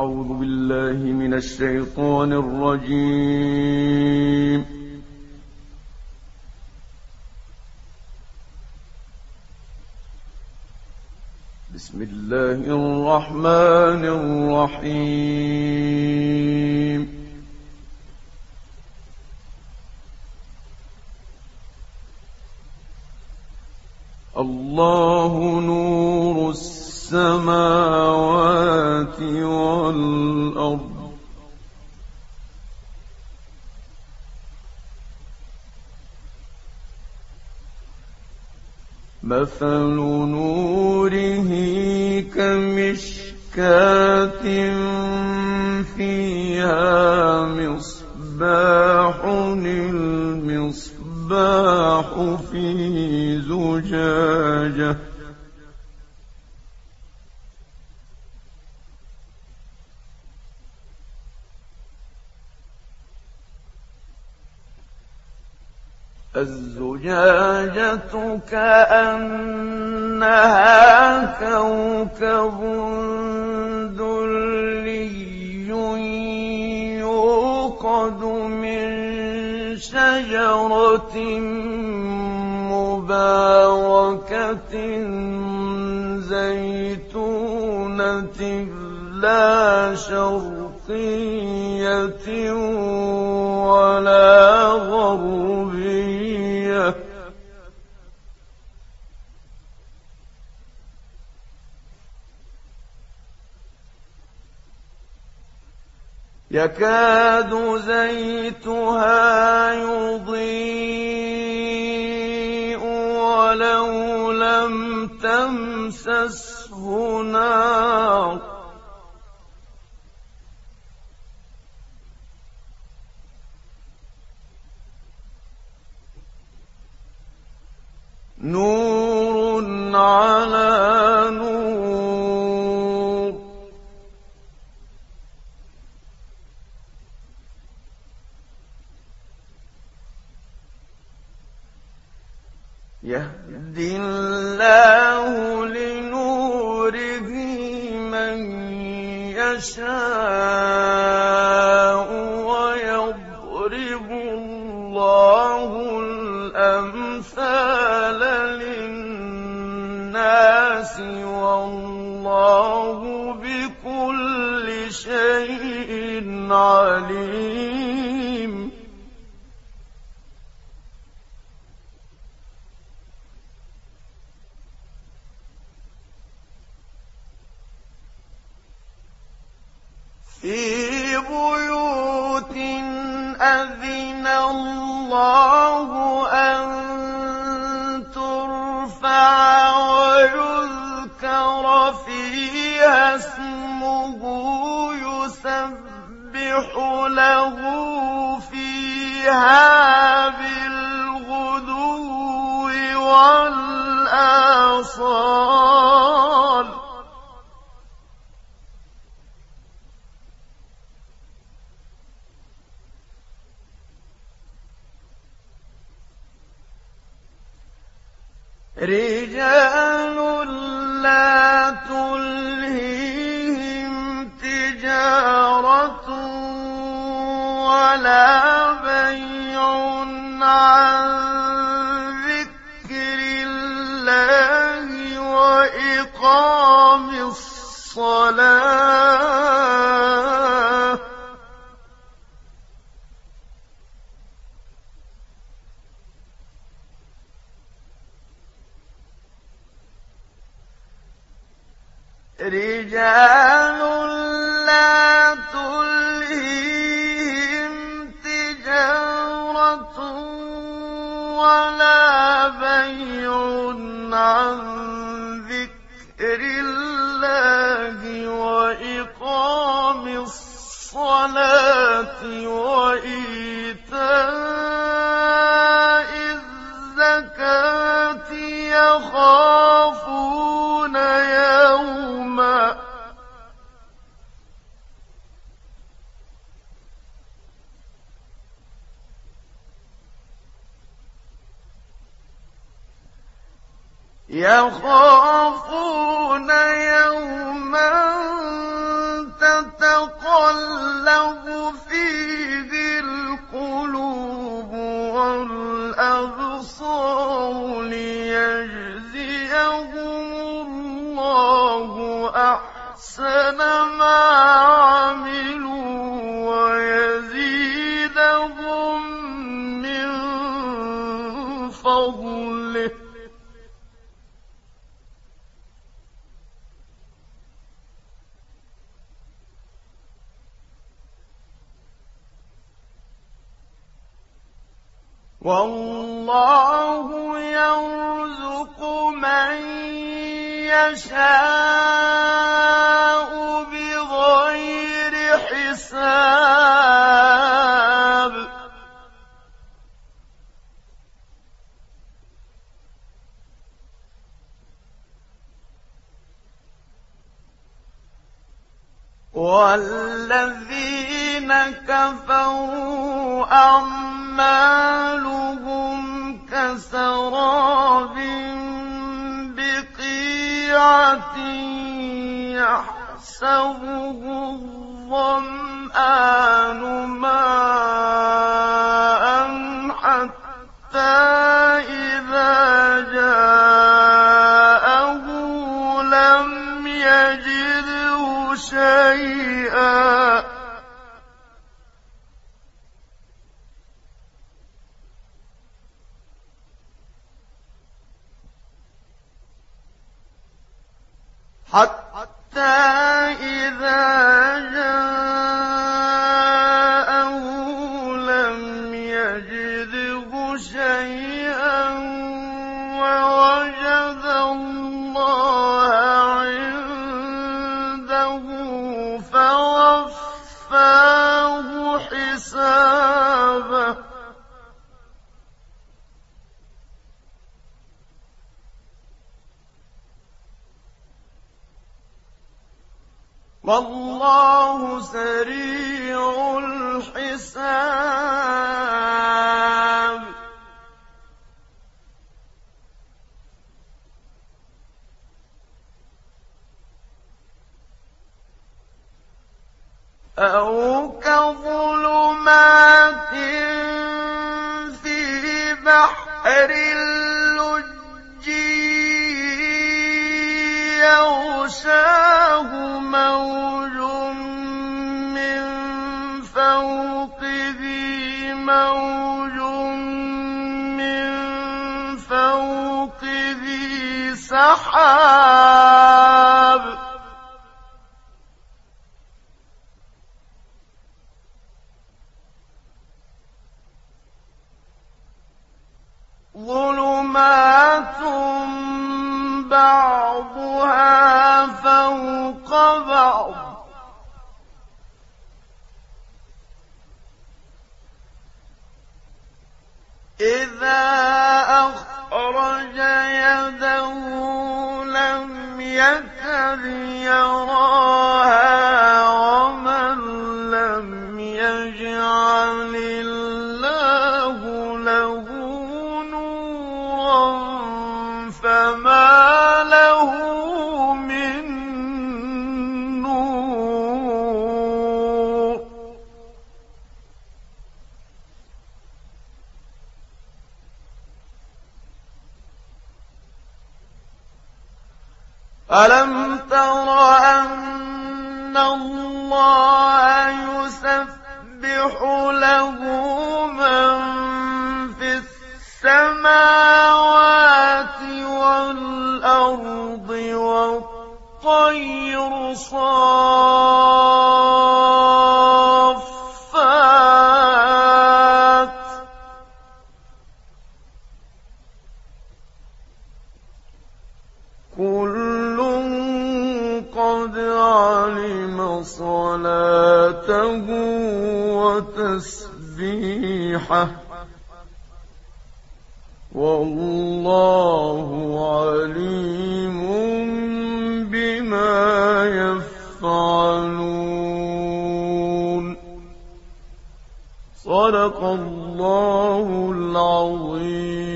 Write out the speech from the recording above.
أعوذ بالله من الشيطان الرجيم. بسم الله الرحمن الرحيم. الله نور السماوات مثل نوره كمشكاة فيها مصباح المصباح في زجاجه الزجاجة كأنها كوكب دري يوقد من شجرة مباركة زيتونة لا شرقية يكاد زيتها يضيء ولو لم تمسسه نار. نور على يشاء ويضرب الله الأمثال للناس والله بكل شيء عليم. يسبح له فيها بالغدو والآصال. رجال ولا بيع عن ذكر الله وإقام الصلاة. رجال لا ولا بيع عن ذكر الله وإقام الصلاة وإيتاء يخافون يوما تتقلب فيه القلوب والأبصار ليجزيهم الله أحسن ما عملوا ويزيدهم من فضله. والله يرزق من يشاء بغير حساب. والذين كفروا أعمالهم كسراب بقيعة يحسبه الظمآن ماء حتى حتى إذا جاءه لم يجده شيئا ووجد الله والله سريع الحساب. أو فوقه موج من فوقه سحاب ظلمات بعضها فوق بعض إذا أخرج يده لم يكد يراها ألم تر أن الله يسبح له والله عليم بما يفعلون. صدق الله العظيم.